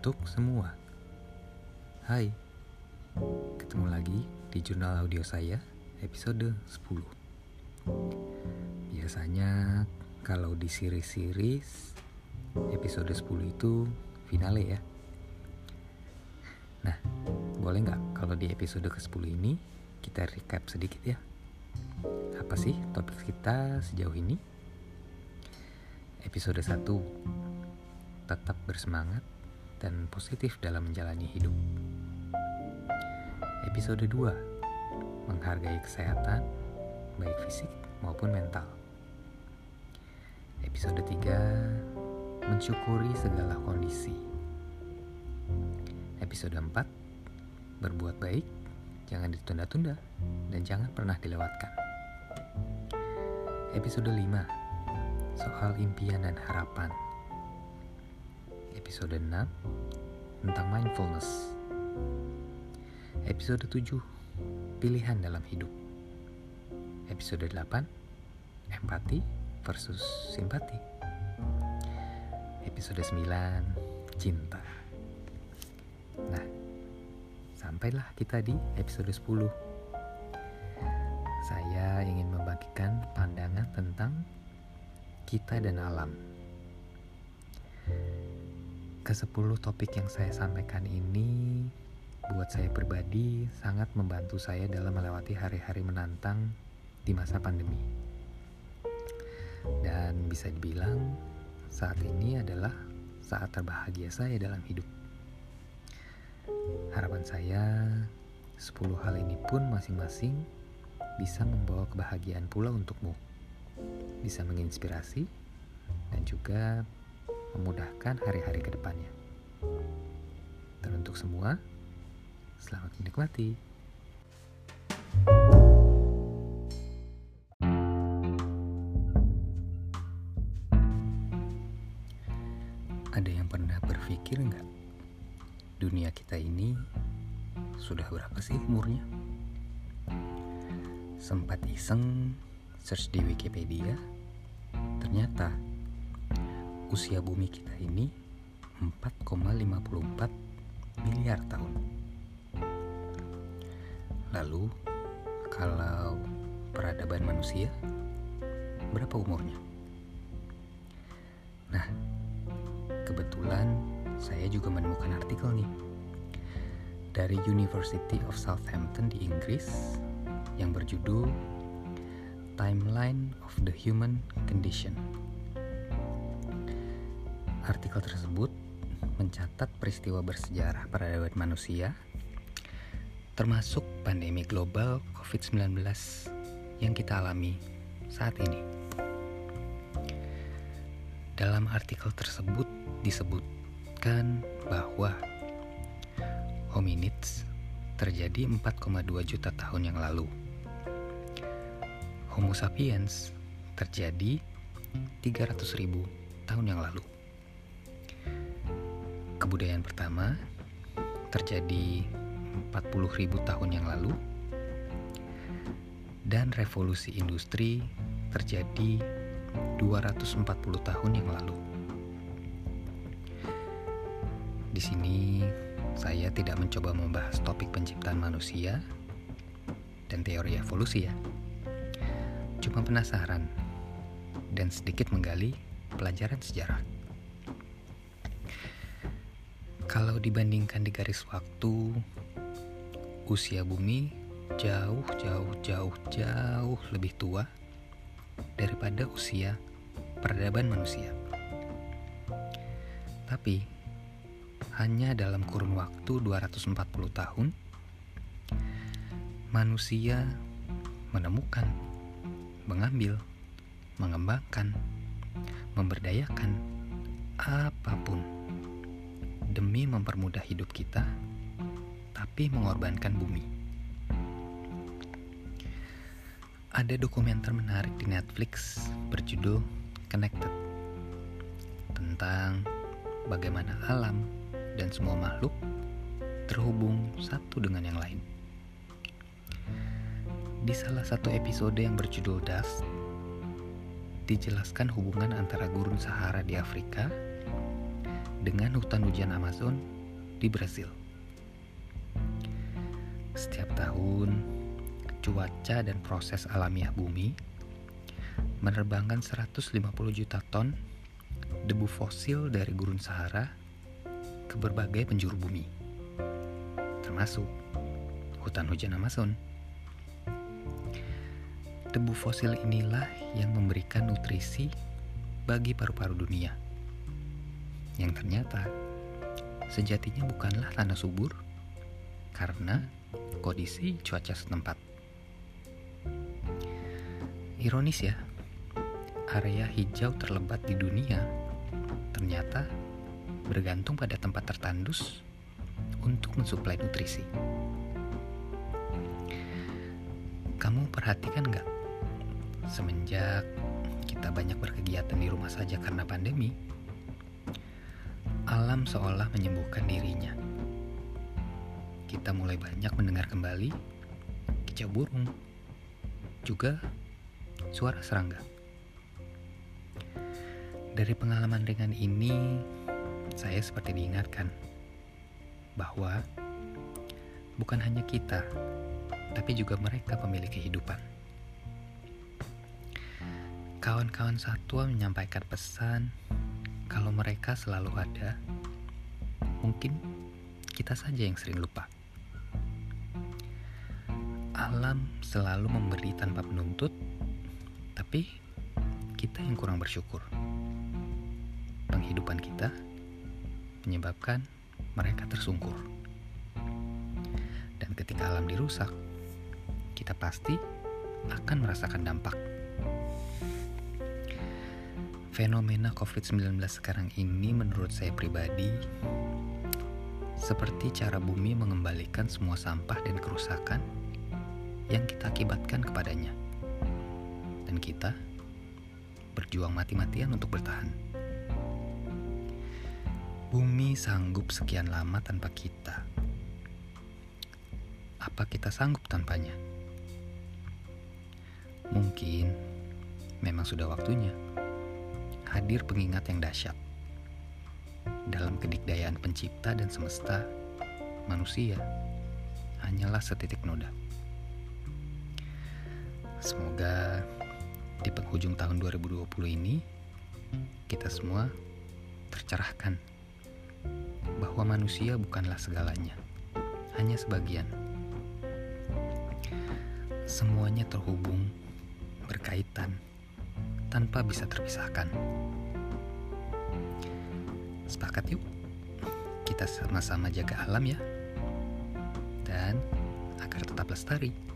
untuk semua. Hai, ketemu lagi di jurnal audio saya episode 10. Biasanya kalau di series-series episode 10 itu finale ya. Nah, boleh nggak kalau di episode ke-10 ini kita recap sedikit ya? Apa sih topik kita sejauh ini? Episode 1 Tetap bersemangat dan positif dalam menjalani hidup. Episode 2 Menghargai kesehatan, baik fisik maupun mental. Episode 3 Mensyukuri segala kondisi. Episode 4 Berbuat baik, jangan ditunda-tunda dan jangan pernah dilewatkan. Episode 5 Soal impian dan harapan. Episode 6 Tentang mindfulness. Episode 7 Pilihan dalam hidup. Episode 8 Empati versus simpati. Episode 9 Cinta. Nah, sampailah kita di episode 10. Saya ingin membagikan pandangan tentang kita dan alam. Kesepuluh topik yang saya sampaikan ini buat saya pribadi sangat membantu saya dalam melewati hari-hari menantang di masa pandemi. Dan bisa dibilang saat ini adalah saat terbahagia saya dalam hidup. Harapan saya 10 hal ini pun masing-masing bisa membawa kebahagiaan pula untukmu. Bisa menginspirasi dan juga memudahkan hari-hari ke depannya. Dan untuk semua, selamat menikmati. Ada yang pernah berpikir nggak? Dunia kita ini sudah berapa sih umurnya? Sempat iseng search di Wikipedia, ternyata usia bumi kita ini 4,54 miliar tahun. Lalu, kalau peradaban manusia, berapa umurnya? Nah, kebetulan saya juga menemukan artikel nih dari University of Southampton di Inggris yang berjudul Timeline of the Human Condition. Artikel tersebut mencatat peristiwa bersejarah peradaban manusia termasuk pandemi global COVID-19 yang kita alami saat ini. Dalam artikel tersebut disebutkan bahwa hominids terjadi 4,2 juta tahun yang lalu. Homo sapiens terjadi 300 ribu tahun yang lalu. Kebudayaan pertama terjadi 40 ribu tahun yang lalu dan revolusi industri terjadi 240 tahun yang lalu. Di sini saya tidak mencoba membahas topik penciptaan manusia dan teori evolusi ya. Cuma penasaran dan sedikit menggali pelajaran sejarah. Kalau dibandingkan di garis waktu, usia bumi jauh jauh jauh jauh lebih tua daripada usia peradaban manusia. Tapi hanya dalam kurun waktu 240 tahun manusia menemukan, mengambil, mengembangkan, memberdayakan apa pun demi mempermudah hidup kita tapi mengorbankan bumi. Ada dokumenter menarik di Netflix berjudul Connected tentang bagaimana alam dan semua makhluk terhubung satu dengan yang lain. Di salah satu episode yang berjudul Dust, dijelaskan hubungan antara gurun Sahara di Afrika dengan hutan hujan Amazon di Brasil. Setiap tahun, cuaca dan proses alamiah bumi menerbangkan 150 juta ton debu fosil dari gurun Sahara ke berbagai penjuru bumi, termasuk hutan hujan Amazon. Debu fosil inilah yang memberikan nutrisi bagi paru-paru dunia. Yang ternyata sejatinya bukanlah tanah subur karena kondisi cuaca setempat. Ironis ya, area hijau terlebat di dunia ternyata bergantung pada tempat tertandus untuk mensuplai nutrisi. Kamu perhatikan nggak? Semenjak kita banyak berkegiatan di rumah saja karena pandemi, alam seolah menyembuhkan dirinya. Kita mulai banyak mendengar kembali kicau burung, juga suara serangga. Dari pengalaman ringan ini, saya seperti diingatkan bahwa bukan hanya kita, tapi juga mereka pemilik kehidupan. Kawan-kawan satwa menyampaikan pesan kalau mereka selalu ada. Mungkin kita saja yang sering lupa. Alam selalu memberi tanpa menuntut, tapi kita yang kurang bersyukur. Penghidupan kita menyebabkan mereka tersungkur. Dan ketika alam dirusak, kita pasti akan merasakan dampak. Fenomena COVID-19 sekarang ini menurut saya pribadi seperti cara bumi mengembalikan semua sampah dan kerusakan yang kita akibatkan kepadanya. Dan kita berjuang mati-matian untuk bertahan. Bumi sanggup sekian lama tanpa kita. Apa kita sanggup tanpanya? Mungkin memang sudah waktunya hadir pengingat yang dahsyat. Dalam kedikdayaan pencipta dan semesta, manusia hanyalah setitik noda. Semoga di penghujung tahun 2020 ini kita semua tercerahkan bahwa manusia bukanlah segalanya, hanya sebagian. Semuanya terhubung, berkaitan, tanpa bisa terpisahkan. Sepakat yuk, kita sama-sama jaga alam ya. Dan agar tetap lestari.